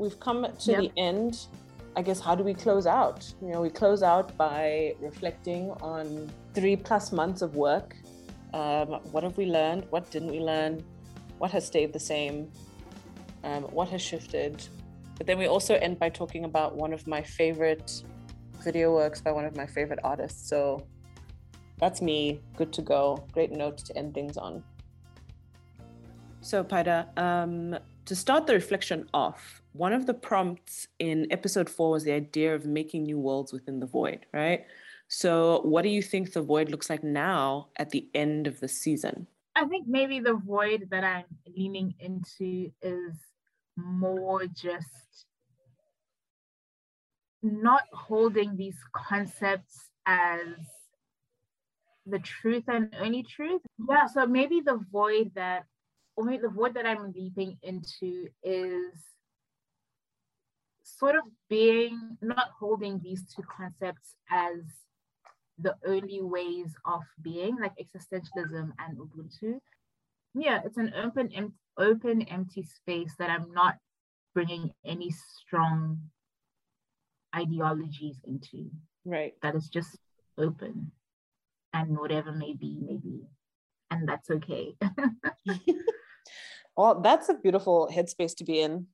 we've come to yep. the end. I guess how do we close out? You know, we close out by reflecting on three plus months of work. Um, what have we learned? What didn't we learn? What has stayed the same? Um, what has shifted? But then we also end by talking about one of my favorite video works by one of my favorite artists. So that's me. Good to go. Great note to end things on. So, Paida, um, to start the reflection off, one of the prompts in episode four was the idea of making new worlds within the void, right? So, what do you think the void looks like now at the end of the season? I think maybe the void that I'm leaning into is more just not holding these concepts as the truth and only truth. Yeah, so maybe the void that, or maybe the void that I'm leaping into is sort of being, not holding these two concepts as the only ways of being, like existentialism and Ubuntu. Yeah, it's an open, em- open, empty space that I'm not bringing any strong ideologies into. Right. That is just open and whatever may be, maybe. And that's okay. well, that's a beautiful headspace to be in.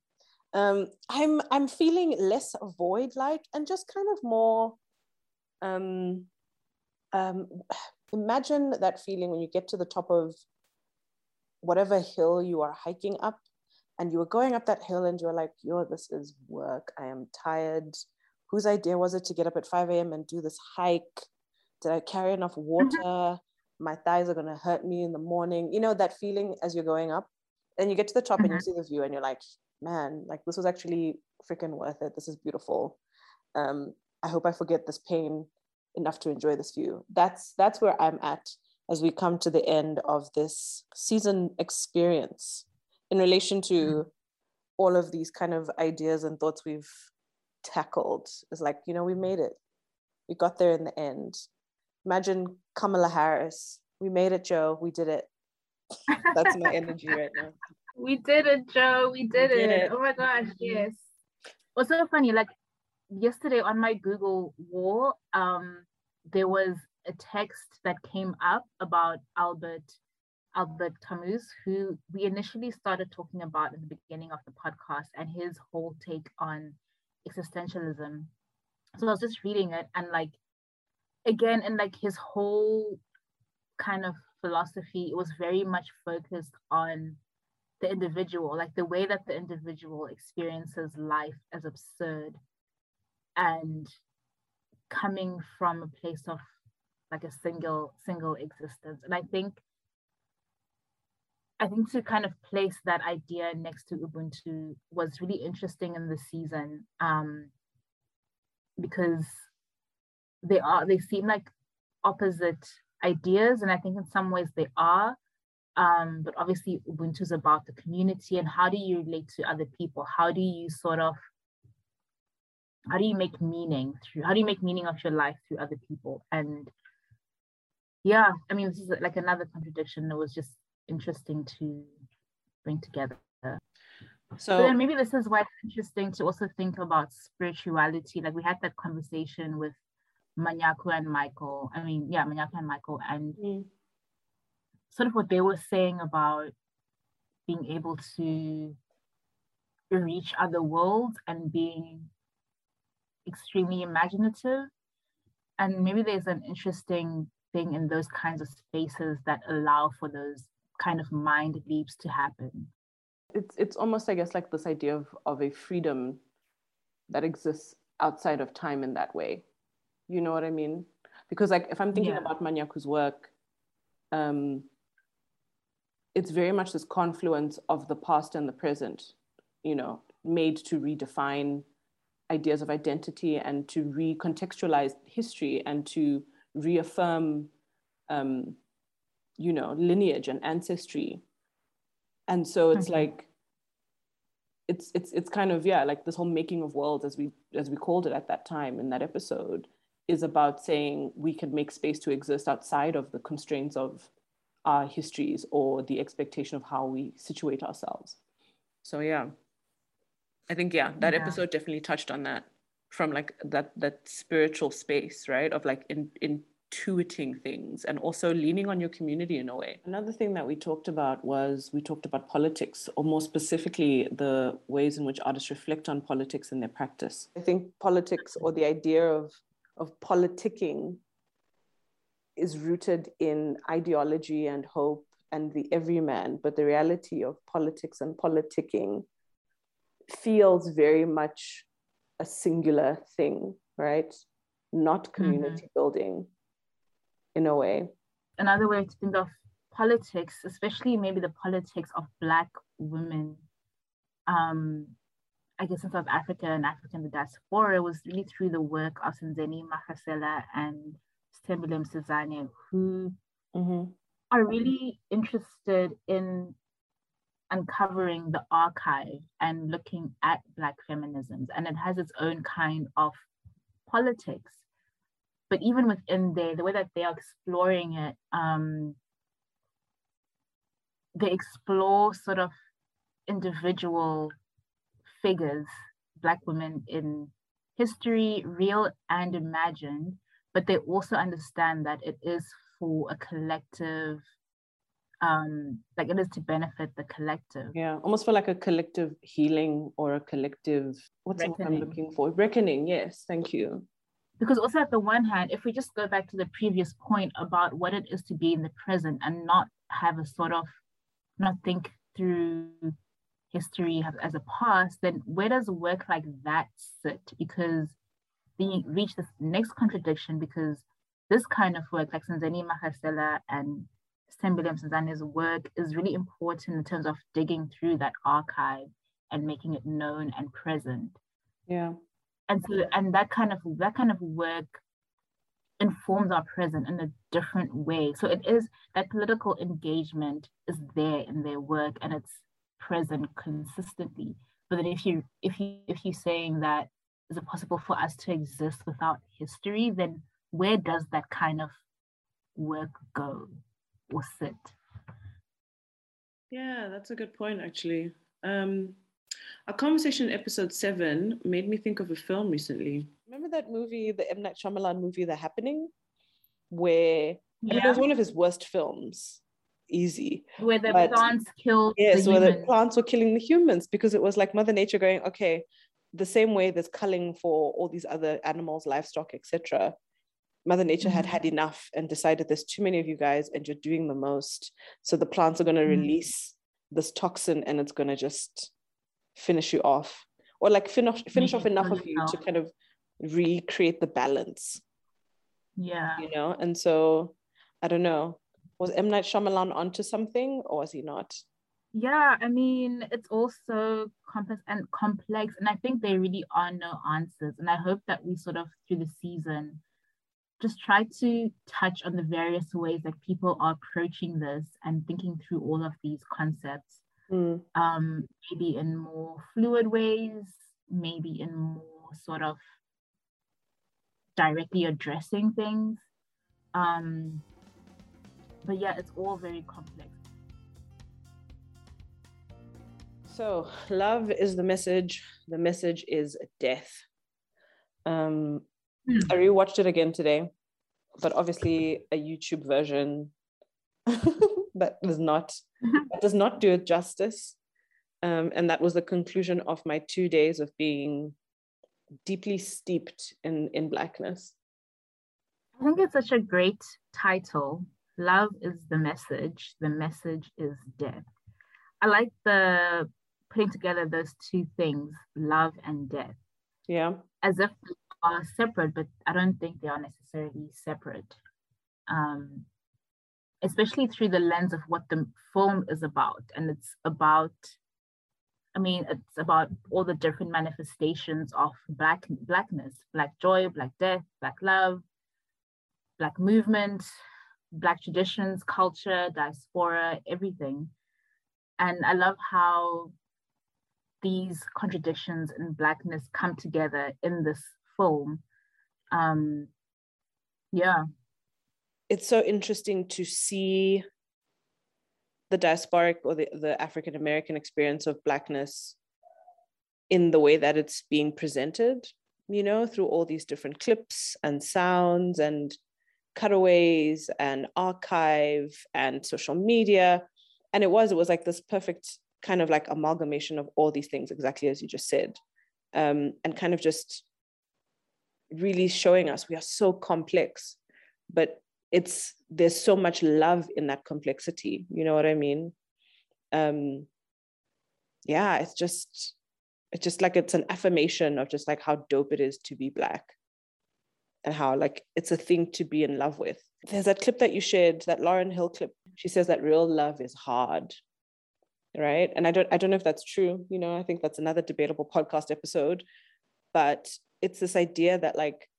Um, I'm I'm feeling less void like and just kind of more um, um, imagine that feeling when you get to the top of whatever hill you are hiking up and you were going up that hill and you're like, yo, this is work. I am tired. Whose idea was it to get up at 5 a.m. and do this hike? Did I carry enough mm-hmm. water? My thighs are going to hurt me in the morning. You know, that feeling as you're going up. And you get to the top mm-hmm. and you mm-hmm. see the view and you're like, man, like this was actually freaking worth it. This is beautiful. Um, I hope I forget this pain enough to enjoy this view. That's that's where I'm at as we come to the end of this season experience in relation to mm-hmm. all of these kind of ideas and thoughts we've tackled. It's like, you know, we made it. We got there in the end. Imagine Kamala Harris. We made it, Joe. We did it. That's my energy right now. We did it, Joe. We did, we did it. it. Oh my gosh, yes. What's so funny, like yesterday on my Google wall, um, there was a text that came up about Albert Albert Camus, who we initially started talking about at the beginning of the podcast, and his whole take on existentialism. So I was just reading it, and like again, in like his whole kind of philosophy, it was very much focused on the individual, like the way that the individual experiences life as absurd and coming from a place of like a single single existence. And i think i think to kind of place that idea next to ubuntu was really interesting in the season um, because they are they seem like opposite ideas and i think in some ways they are. Um, but obviously ubuntu is about the community and how do you relate to other people? How do you sort of how do you make meaning through how do you make meaning of your life through other people? And yeah i mean this is like another contradiction that was just interesting to bring together. So then maybe this is why it's interesting to also think about spirituality. Like we had that conversation with manyaku and michael i mean yeah manyaku and michael and mm. sort of what they were saying about being able to reach other worlds and being extremely imaginative. And maybe there's an interesting thing in those kinds of spaces that allow for those kind of mind leaps to happen. It's it's almost, I guess, like this idea of, of a freedom that exists outside of time in that way. You know what I mean? Because like if I'm thinking yeah. about Manyaku's work, um, it's very much this confluence of the past and the present, you know, made to redefine ideas of identity and to recontextualize history and to reaffirm, um, you know, lineage and ancestry. And so it's okay. like, it's it's it's kind of yeah, like this whole making of worlds as we as we called it at that time in that episode is about saying we can make space to exist outside of the constraints of our histories or the expectation of how we situate ourselves. So yeah. I think yeah, that yeah. episode definitely touched on that from like that that spiritual space, right? Of like in intuiting things and also leaning on your community in a way. Another thing that we talked about was we talked about politics, or more specifically, the ways in which artists reflect on politics in their practice. I think politics or the idea of of politicking is rooted in ideology and hope and the everyman, but the reality of politics and politicking feels very much a singular thing, right? Not mm-hmm. community mm-hmm. building in a way. Another way to think of politics, especially maybe the politics of Black women, um, I guess in South Africa and Africa in the diaspora, was really through the work of Senzeni Marasela and Sithembile Msezane, who mm-hmm. are really interested in uncovering the archive and looking at Black feminisms. And it has its own kind of politics. But even within there, the way that they are exploring it, um, they explore sort of individual figures, Black women in history, real and imagined, but they also understand that it is for a collective um like it is to benefit the collective. Yeah almost for like a collective healing or a collective what's what i'm looking for? Reckoning yes thank you. Because also at the one hand if we just go back to the previous point about what it is to be in the present and not have a sort of not think through history as a past then where does work like that sit because we reach this next contradiction because this kind of work like Senzeni Marasela and Sithembile Msezane's work is really important in terms of digging through that archive and making it known and present. Yeah. And so and that kind of that kind of work informs our present in a different way. So it is that political engagement is there in their work and it's present consistently. But then if you if you if you're saying that is it possible for us to exist without history, then where does that kind of work go? or sit? Yeah, that's a good point, actually. Um, our conversation in episode seven made me think of a film recently. Remember that movie, the M. Night Shyamalan movie, The Happening? Where yeah. it was one of his worst films, easy. Where the but, plants killed Yes, the where humans. the plants were killing the humans because it was like Mother Nature going, okay, the same way there's culling for all these other animals, livestock, etc. Mother Nature had mm-hmm. had enough and decided there's too many of you guys and you're doing the most. So the plants are going to mm-hmm. release this toxin and it's going to just finish you off or like finish finish off enough of you to kind of recreate the balance. Yeah. You know, and so I don't know. Was M Night Shyamalan onto something or was he not? Yeah, I mean, it's also complex and complex, and I think there really are no answers. And I hope that we sort of through the season just try to touch on the various ways that people are approaching this and thinking through all of these concepts. Mm. Um, maybe in more fluid ways, maybe in more sort of directly addressing things. Um, but yeah, it's all very complex. So, love is the message. The message is death. Um, Hmm. I rewatched it again today, but obviously a YouTube version that does not that does not do it justice. Um, and that was the conclusion of my two days of being deeply steeped in in blackness. I think it's such a great title. Love is the message. The message is death. I like the putting together those two things, love and death. Yeah. As if they are separate, but I don't think they are necessarily separate. Um, especially through the lens of what the film is about. And it's about, I mean, it's about all the different manifestations of black blackness, black joy, black death, black love, black movement, black traditions, culture, diaspora, everything. And I love how these contradictions in blackness come together in this film. Um, yeah. It's so interesting to see the diasporic or the, the African American experience of Blackness in the way that it's being presented, you know, through all these different clips and sounds and cutaways and archive and social media. And it was, it was like this perfect kind of like amalgamation of all these things, exactly as you just said. Um, and kind of just really showing us we are so complex, but it's there's so much love in that complexity. You know what I mean? Um, yeah, it's just it's just like it's an affirmation of just like how dope it is to be black and how like it's a thing to be in love with. There's that clip that you shared, that Lauryn Hill clip. She says that real love is hard. Right. And I don't I don't know if that's true. You know, I think that's another debatable podcast episode. But it's this idea that like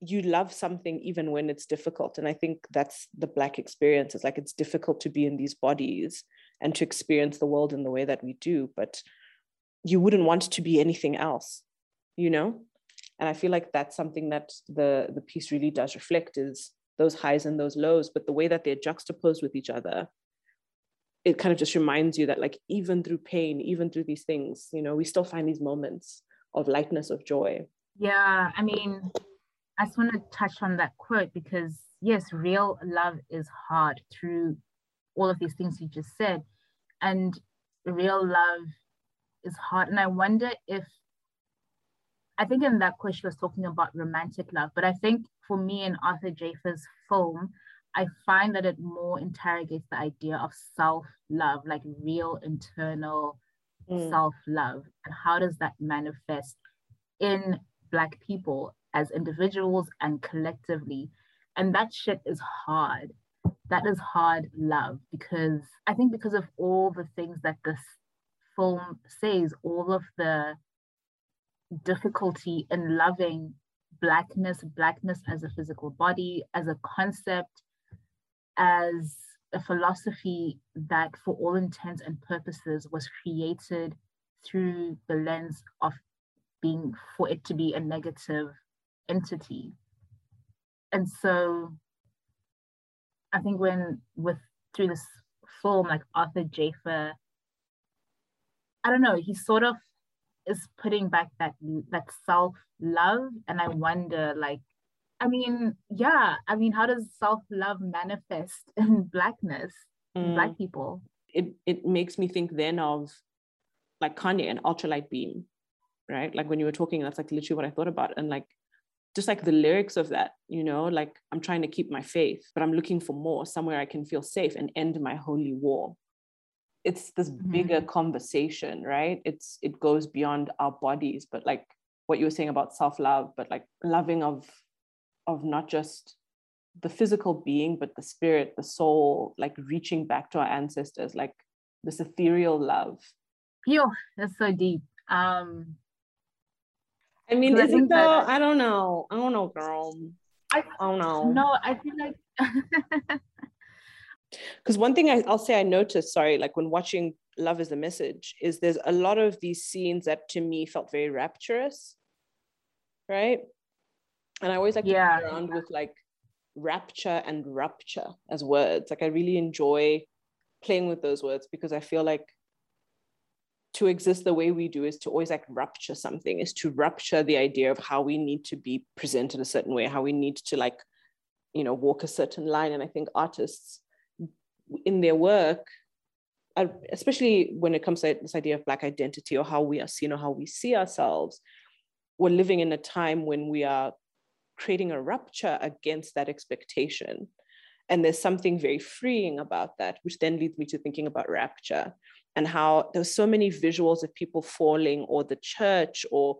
you love something even when it's difficult. And I think that's the black experience. It's like it's difficult to be in these bodies and to experience the world in the way that we do. But you wouldn't want to be anything else, you know? And I feel like that's something that the, the piece really does reflect is those highs and those lows, but the way that they're juxtaposed with each other, it kind of just reminds you that like even through pain, even through these things, you know, we still find these moments of lightness, of joy. Yeah, I mean, I just want to touch on that quote because yes, real love is hard through all of these things you just said. And real love is hard. And I wonder if, I think in that question was talking about romantic love, but I think for me in Arthur Jafa's film, I find that it more interrogates the idea of self love, like real internal mm. self love. And how does that manifest in Black people as individuals and collectively? And that shit is hard. That is hard love because I think because of all the things that this film says all of the difficulty in loving blackness, blackness as a physical body, as a concept, as a philosophy that, for all intents and purposes, was created through the lens of being for it to be a negative entity. And so I think when with through this film, like Arthur Jafa I don't know, he sort of is putting back that that self love, and I wonder, like, I mean, yeah, I mean, how does self love manifest in blackness, mm. black people? It it makes me think then of like Kanye and Ultralight Beam, right? Like when you were talking, that's like literally what I thought about, and like just like the lyrics of that, you know, like I'm trying to keep my faith, but I'm looking for more, somewhere I can feel safe and end my holy war it's this mm-hmm. bigger conversation right? It's it goes beyond our bodies but like what you were saying about self-love but like loving of of not just the physical being but the spirit the soul like reaching back to our ancestors like this ethereal love. Yo, that's so deep. Um i mean is I it though i don't know. I don't know girl. I, I don't know. No i feel like because one thing I, will say I noticed, sorry, like when watching Love is the Message, is there's a lot of these scenes that to me felt very rapturous, right? And I always like yeah. to play around with like rapture and rupture as words. Like I really enjoy playing with those words because I feel like to exist the way we do is to always like rupture something, is to rupture the idea of how we need to be presented a certain way, how we need to like, you know, walk a certain line. And I think artists in their work, uh, especially when it comes to this idea of Black identity or how we are seen or how we see ourselves, we're living in a time when we are creating a rupture against that expectation. And there's something very freeing about that, which then leads me to thinking about rapture and how there's so many visuals of people falling or the church or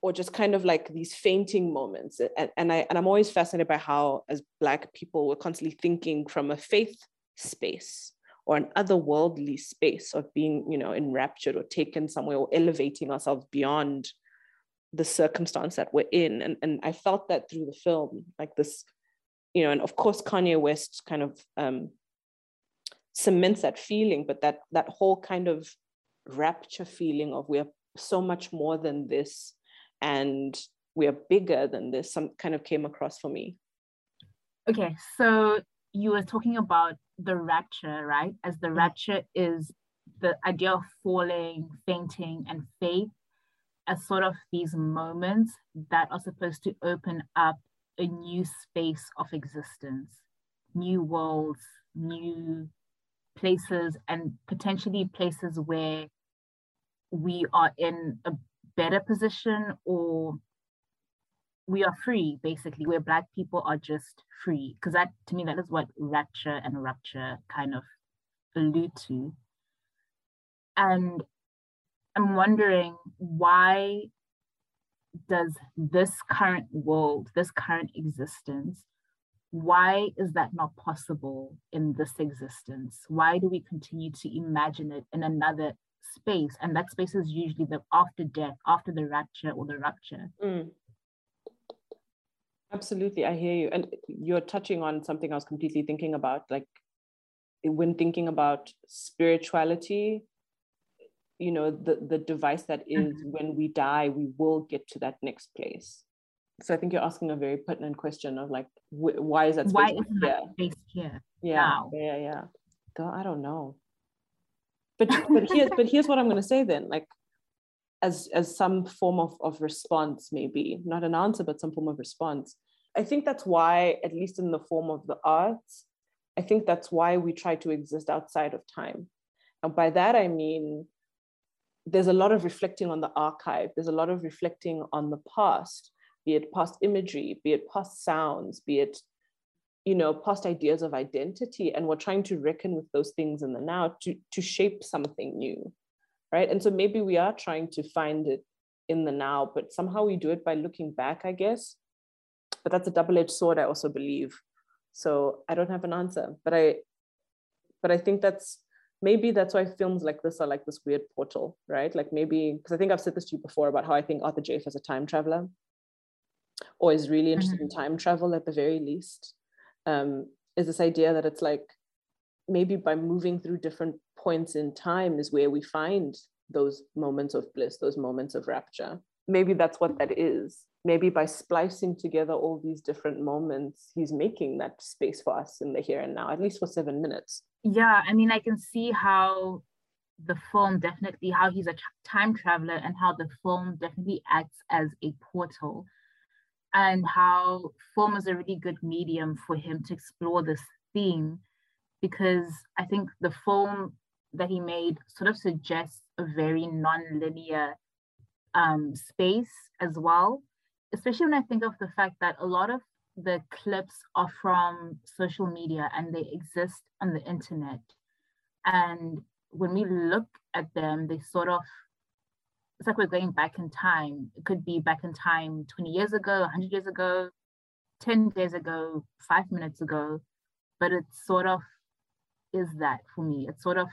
or just kind of like these fainting moments and, and i and i'm always fascinated by how as black people we're constantly thinking from a faith space or an otherworldly space of being, you know, enraptured or taken somewhere or elevating ourselves beyond the circumstance that we're in. And, and I felt that through the film, like this, you know, and of course Kanye West kind of um, cements that feeling, but that that whole kind of rapture feeling of we're so much more than this and we are bigger than this, some kind of came across for me. Okay, so you were talking about the rapture, right? As the rapture is the idea of falling, fainting, and faith as sort of these moments that are supposed to open up a new space of existence, new worlds, new places, and potentially places where we are in a better position or we are free basically where black people are just free. Because that to me that is what rapture and rupture kind of allude to. And i'm wondering why does this current world this current existence why is that not possible in this existence? Why do we continue to imagine it in another space? And that space is usually the after death after the rapture or the rupture. Mm. Absolutely i hear you and you're touching on something i was completely thinking about like when thinking about spirituality you know the the device that is mm-hmm. when we die we will get to that next place. So i think you're asking a very pertinent question of like wh- why is that space why is that space here? Yeah now? yeah yeah. I don't know. But but here's but here's what i'm going to say then like as as some form of, of response maybe. Not an answer but some form of response. I think that's why at least in the form of the arts i think that's why we try to exist outside of time. And by that i mean there's a lot of reflecting on the archive. There's a lot of reflecting on the past be it past imagery be it past sounds be it you know past ideas of identity. And we're trying to reckon with those things in the now to to shape something new right? And so maybe we are trying to find it in the now but somehow we do it by looking back i guess. But that's a double-edged sword i also believe. So i don't have an answer but i but i think that's maybe that's why films like this are like this weird portal right? Like maybe because i think i've said this to you before about how i think Arthur Jafa is a time traveler or is really interested mm-hmm. in time travel at the very least um, is this idea that it's like maybe by moving through different points in time is where we find those moments of bliss, those moments of rapture. Maybe that's what that is. Maybe by splicing together all these different moments, he's making that space for us in the here and now, at least for seven minutes. Yeah, I mean, I can see how the film definitely, how he's a time traveler and how the film definitely acts as a portal and how film is a really good medium for him to explore this theme because I think the film that he made sort of suggests a very non-linear um, space as well, especially when I think of the fact that a lot of the clips are from social media and they exist on the internet. And when we look at them, they sort of it's like we're going back in time. It could be back in time 20 years ago, 100 years ago, 10 days ago, five minutes ago. But it sort of is that for me. It sort of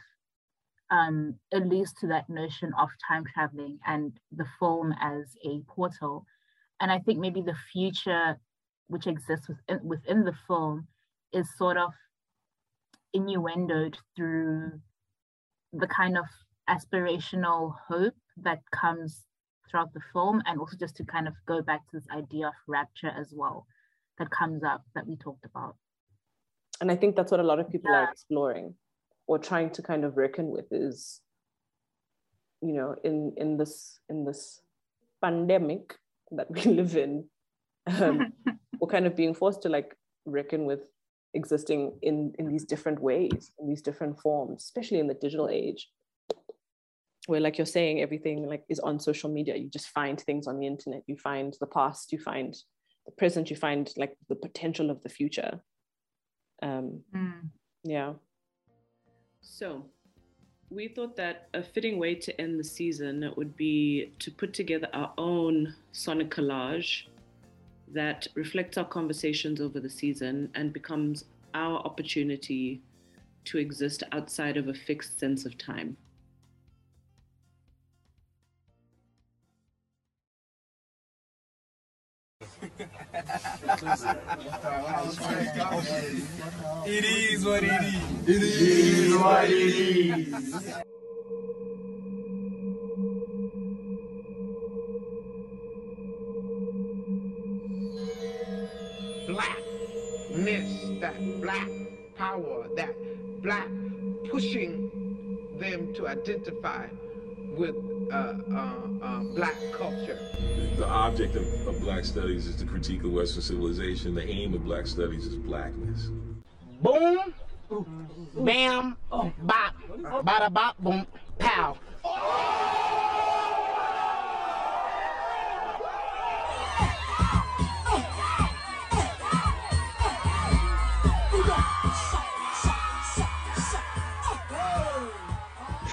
um, alludes to that notion of time traveling and the film as a portal. And I think maybe the future which exists within, within the film is sort of innuendoed through the kind of aspirational hope that comes throughout the film and also just to kind of go back to this idea of rapture as well that comes up that we talked about and i think that's what a lot of people yeah. are exploring or trying to kind of reckon with is you know in in this in this pandemic that we live in um, we're kind of being forced to like reckon with existing in in these different ways in these different forms especially in the digital age where like you're saying everything like is on social media. You just find things on the internet. You find the past. You find the present. You find like the potential of the future. Um mm. yeah so we thought that a fitting way to end the season would be to put together our own sonic collage that reflects our conversations over the season and becomes our opportunity to exist outside of a fixed sense of time. It is what it is. It is what it is. Blackness, that black power, that black pushing them to identify with uh, uh, uh, black culture. The object of, of black studies is to critique of Western civilization. The aim of black studies is blackness. Boom, bam, bop, bada bop, boom, pow.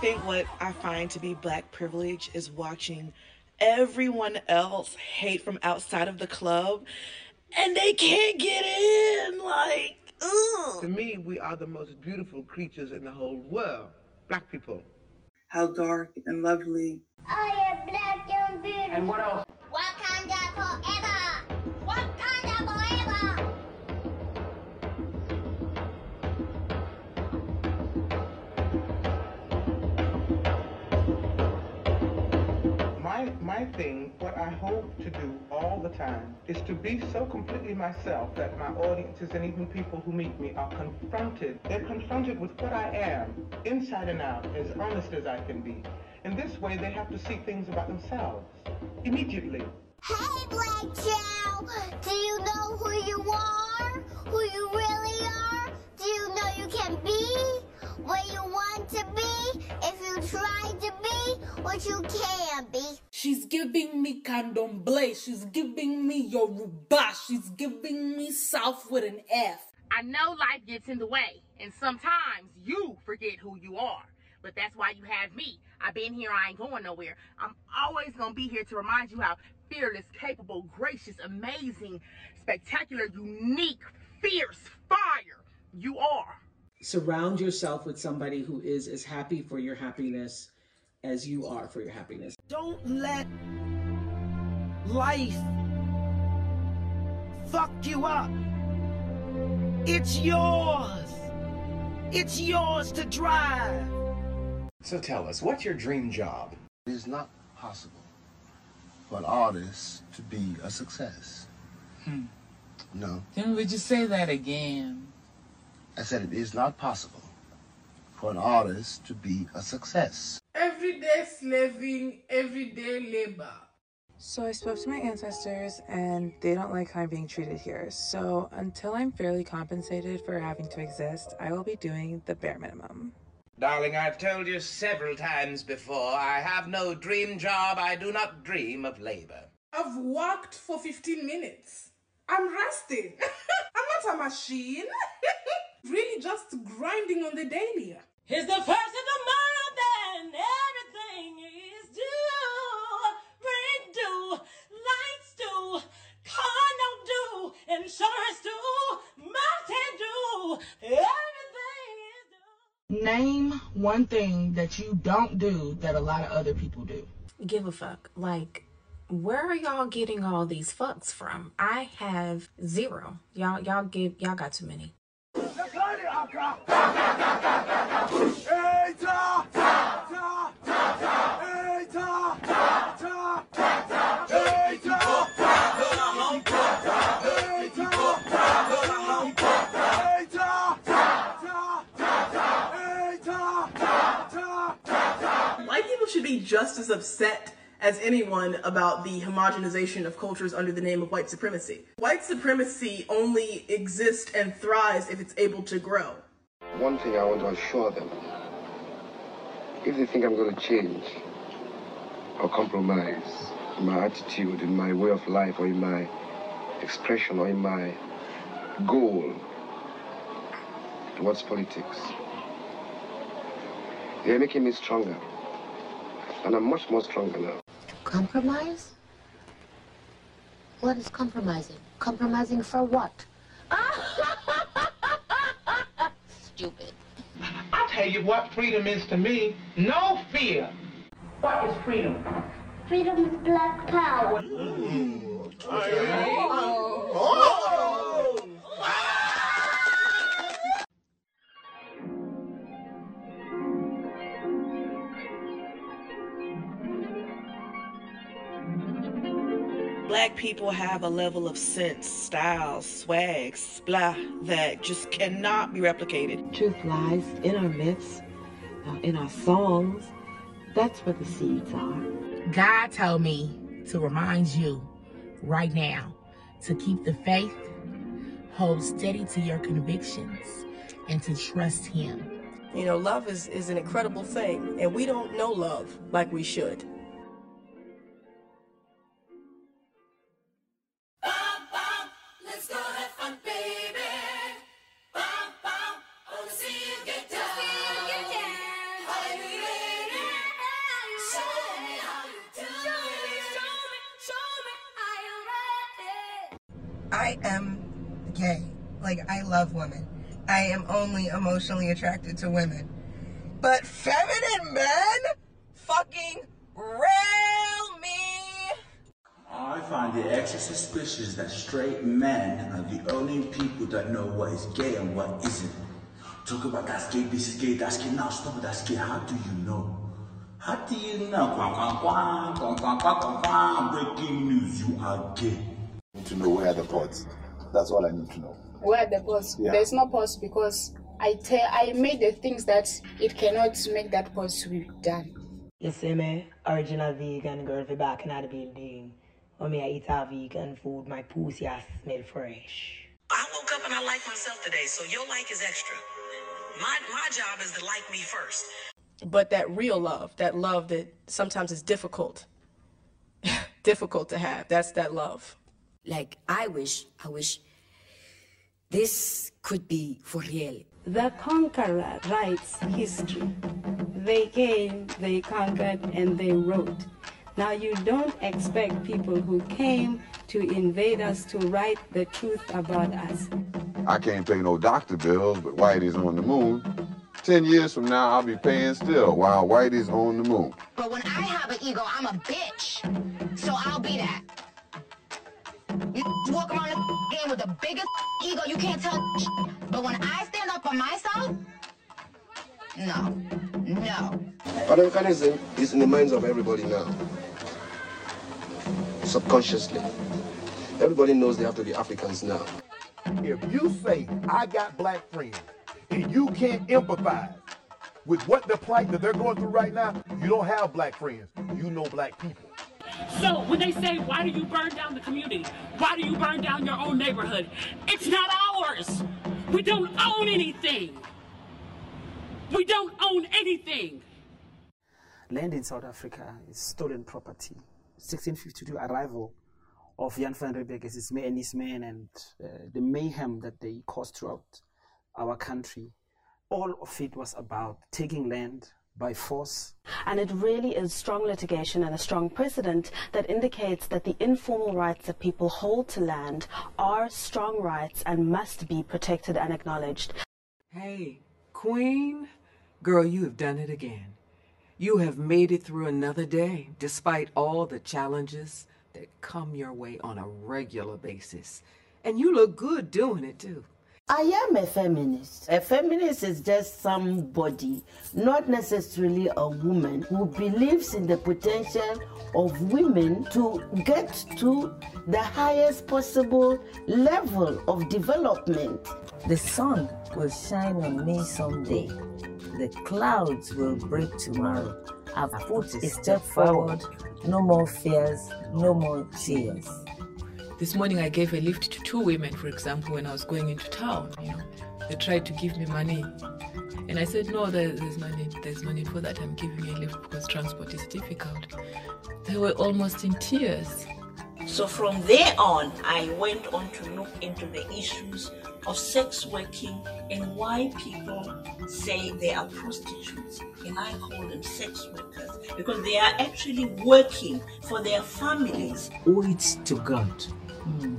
Think what I find to be black privilege is watching everyone else hate from outside of the club and they can't get in. Like, ugh. To me, we are the most beautiful creatures in the whole world. Black people. How dark and lovely. I am black and beautiful. And what else? My thing, what I hope to do all the time, is to be so completely myself that my audiences and even people who meet me are confronted. They're confronted with what I am, inside and out, as honest as I can be. In this way, they have to see things about themselves immediately. Hey, Black Chow. Do you know who you are? Who you really are? Do you know you can be what you want to be if you try to be what you can be? She's giving me candomblé. She's giving me Yoruba. She's giving me South with an F. I know life gets in the way, and sometimes you forget who you are. But that's why you have me. I've been here, I ain't going nowhere. I'm always gonna be here to remind you how fearless, capable, gracious, amazing, spectacular, unique, fierce, fire you are. Surround yourself with somebody who is as happy for your happiness as you are for your happiness. Don't let life fuck you up. It's yours. It's yours to drive. So tell us, what's your dream job? It is not possible for an artist to be a success. Hmm. No. Then would you say that again? I said it is not possible for an artist to be a success. Everyday slaving, everyday labor. So I spoke to my ancestors and they don't like how I'm being treated here. So until I'm fairly compensated for having to exist, I will be doing the bare minimum. Darling, I've told you several times before, I have no dream job. I do not dream of labor. I've worked for 15 minutes. I'm resting. I'm not a machine. really just grinding on the daily. He's the first of the month due, insurance due, mountain due, everything is due. Name one thing that you don't do that a lot of other people do. Give a fuck. Like, where are y'all getting all these fucks from? I have zero. Y'all, y'all give, y'all got too many. just as upset as anyone about the homogenization of cultures under the name of white supremacy. White supremacy only exists and thrives if it's able to grow. One thing I want to assure them if they think I'm going to change or compromise my attitude, in my way of life, or in my expression, or in my goal towards politics, they're making me stronger. And I'm much more stronger now. Compromise? What is compromising? Compromising for what? Stupid. I tell you what freedom is to me no fear. What is freedom? Freedom is black power. Black people have a level of sense, style, swag, splah that just cannot be replicated. Truth lies in our myths, uh, in our songs. That's where the seeds are. God told me to remind you right now to keep the faith, hold steady to your convictions, and to trust Him. You know, love is, is an incredible thing, and we don't know love like we should. Like, I love women. I am only emotionally attracted to women. But feminine men fucking rail me. I find it extra suspicious that straight men are the only people that know what is gay and what isn't. Talk about that's gay, this is gay, that's gay, now stop it, that's gay. How do you know? How do you know? Quang, quang, quang, quang, quang, quang, quang, quang. Breaking news, you are gay. need to know where are the pods. That's all I need to know. where the pause Yeah. there's no pause because i tell i made the things that it cannot make that pause to be done You see me, original vegan girl fi back in the building. When me I eat our vegan food, my pussy a smell fresh. I woke up and I like myself today, so your like is extra. My my job is to like me first. But that real love, that love that sometimes is difficult, difficult to have, that's that love. Like, I wish, I wish this could be for real. The conqueror writes history. They came, they conquered, and they wrote. Now, you don't expect people who came to invade us to write the truth about us. I can't pay no doctor bills, but Whitey's on the moon. Ten years from now, I'll be paying still while Whitey's on the moon. But when I have an ego, I'm a bitch. So I'll be that. You walk around the game with the biggest ego, you can't tell. But when I stand up for myself, no, no. Pan-Africanism is in the minds of everybody now. Subconsciously. Everybody knows they have to be Africans now. If you say, I got black friends, and you can't empathize with what the plight that they're going through right now, you don't have black friends. You know black people. So when they say, why do you burn down the community? Why do you burn down your own neighborhood? It's not ours. We don't own anything. We don't own anything. Land in South Africa is stolen property. 1652 arrival of Jan van Riebeeck as his and his men and uh, the mayhem that they caused throughout our country. All of it was about taking land by force. And it really is strong litigation and a strong precedent that indicates that the informal rights that people hold to land are strong rights and must be protected and acknowledged. Hey, Queen, girl, you have done it again. You have made it through another day, despite all the challenges that come your way on a regular basis. And you look good doing it too. I am a feminist. A feminist is just somebody, not necessarily a woman, who believes in the potential of women to get to the highest possible level of development. The sun will shine on me someday. The clouds will break tomorrow. I've put a step forward. No more fears, no more tears. This morning I gave a lift to two women, for example, when I was going into town. You know, they tried to give me money, and I said, "No, there, there's no need. There's no need for that. I'm giving you a lift because transport is difficult." They were almost in tears. So from there on, I went on to look into the issues of sex working and why people say they are prostitutes. And I call them sex workers because they are actually working for their families. Oh, owe it to God.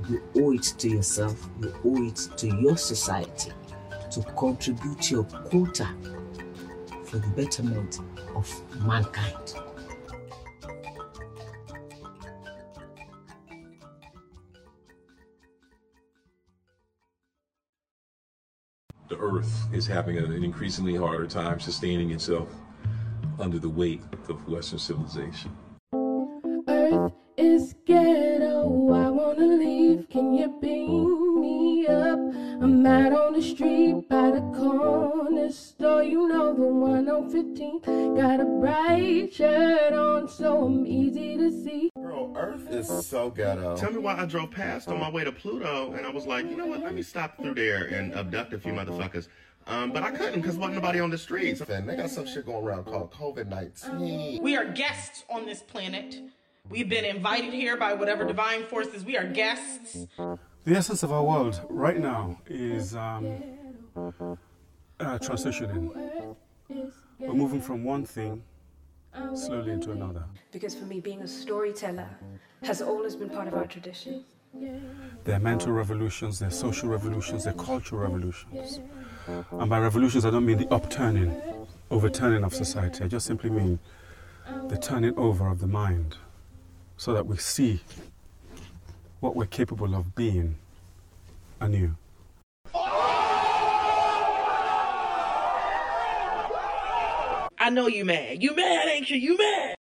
You owe it to yourself. You owe it to your society to contribute your quota for the betterment of mankind. The Earth is having an increasingly harder time sustaining itself under the weight of Western civilization. The street by the corner store. You know the one on 15 Got a bright shirt on, so I'm easy to see. Bro, Earth is so ghetto. Tell me why I drove past on my way to Pluto and I was like, you know what, let me stop through there and abduct a few motherfuckers. Um, but I couldn't because wasn't nobody on the streets. And they got some shit going around called COVID 19. We are guests on this planet. We've been invited here by whatever divine forces. We are guests. The essence of our world right now is um, uh, transitioning. We're moving from one thing slowly into another. Because for me, being a storyteller has always been part of our tradition. There are mental revolutions, there are social revolutions, there are cultural revolutions. And by revolutions, I don't mean the upturning, overturning of society. I just simply mean the turning over of the mind so that we see what we're capable of being anew. I know you mad. You mad, ain't you? You mad.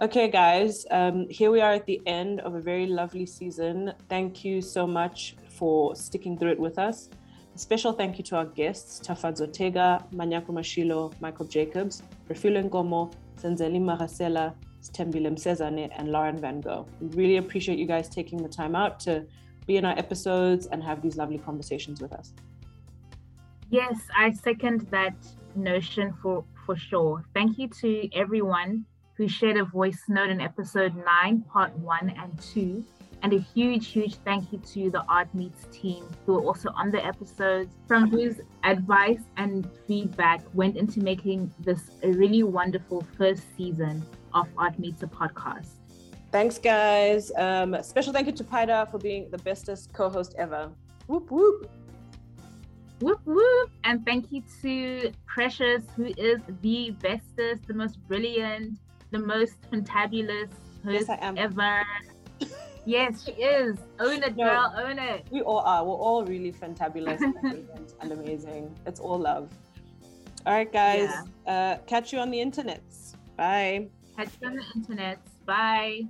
Okay, guys, um, here we are at the end of a very lovely season. Thank you so much for sticking through it with us. A special thank you to our guests, Tafaz Ortega, Manyaku Mashilo, Michael Jacobs, Refilo Ngomo, Senzeni Marasela, Sethembile Msezane, and Lauren Van Gogh. We really appreciate you guys taking the time out to be in our episodes and have these lovely conversations with us. Yes, I second that notion for, for sure. Thank you to everyone who shared a voice note in episode 9, part 1 and 2. And a huge, huge thank you to the Art Meets team who were also on the episodes, from whose advice and feedback went into making this a really wonderful first season of Art Meets a podcast. Thanks, guys. Um, special thank you to Paida for being the bestest co host ever. Whoop, whoop. Whoop whoop! And thank you to Precious, who is the bestest, the most brilliant, the most fantabulous host Yes, I am. ever. Yes, she is. Own it, No. girl. Own it. We all are. We're all really fantabulous and amazing. It's all love. All right, guys. Uh, catch you on the internets. Bye. Catch you on the internet. Bye.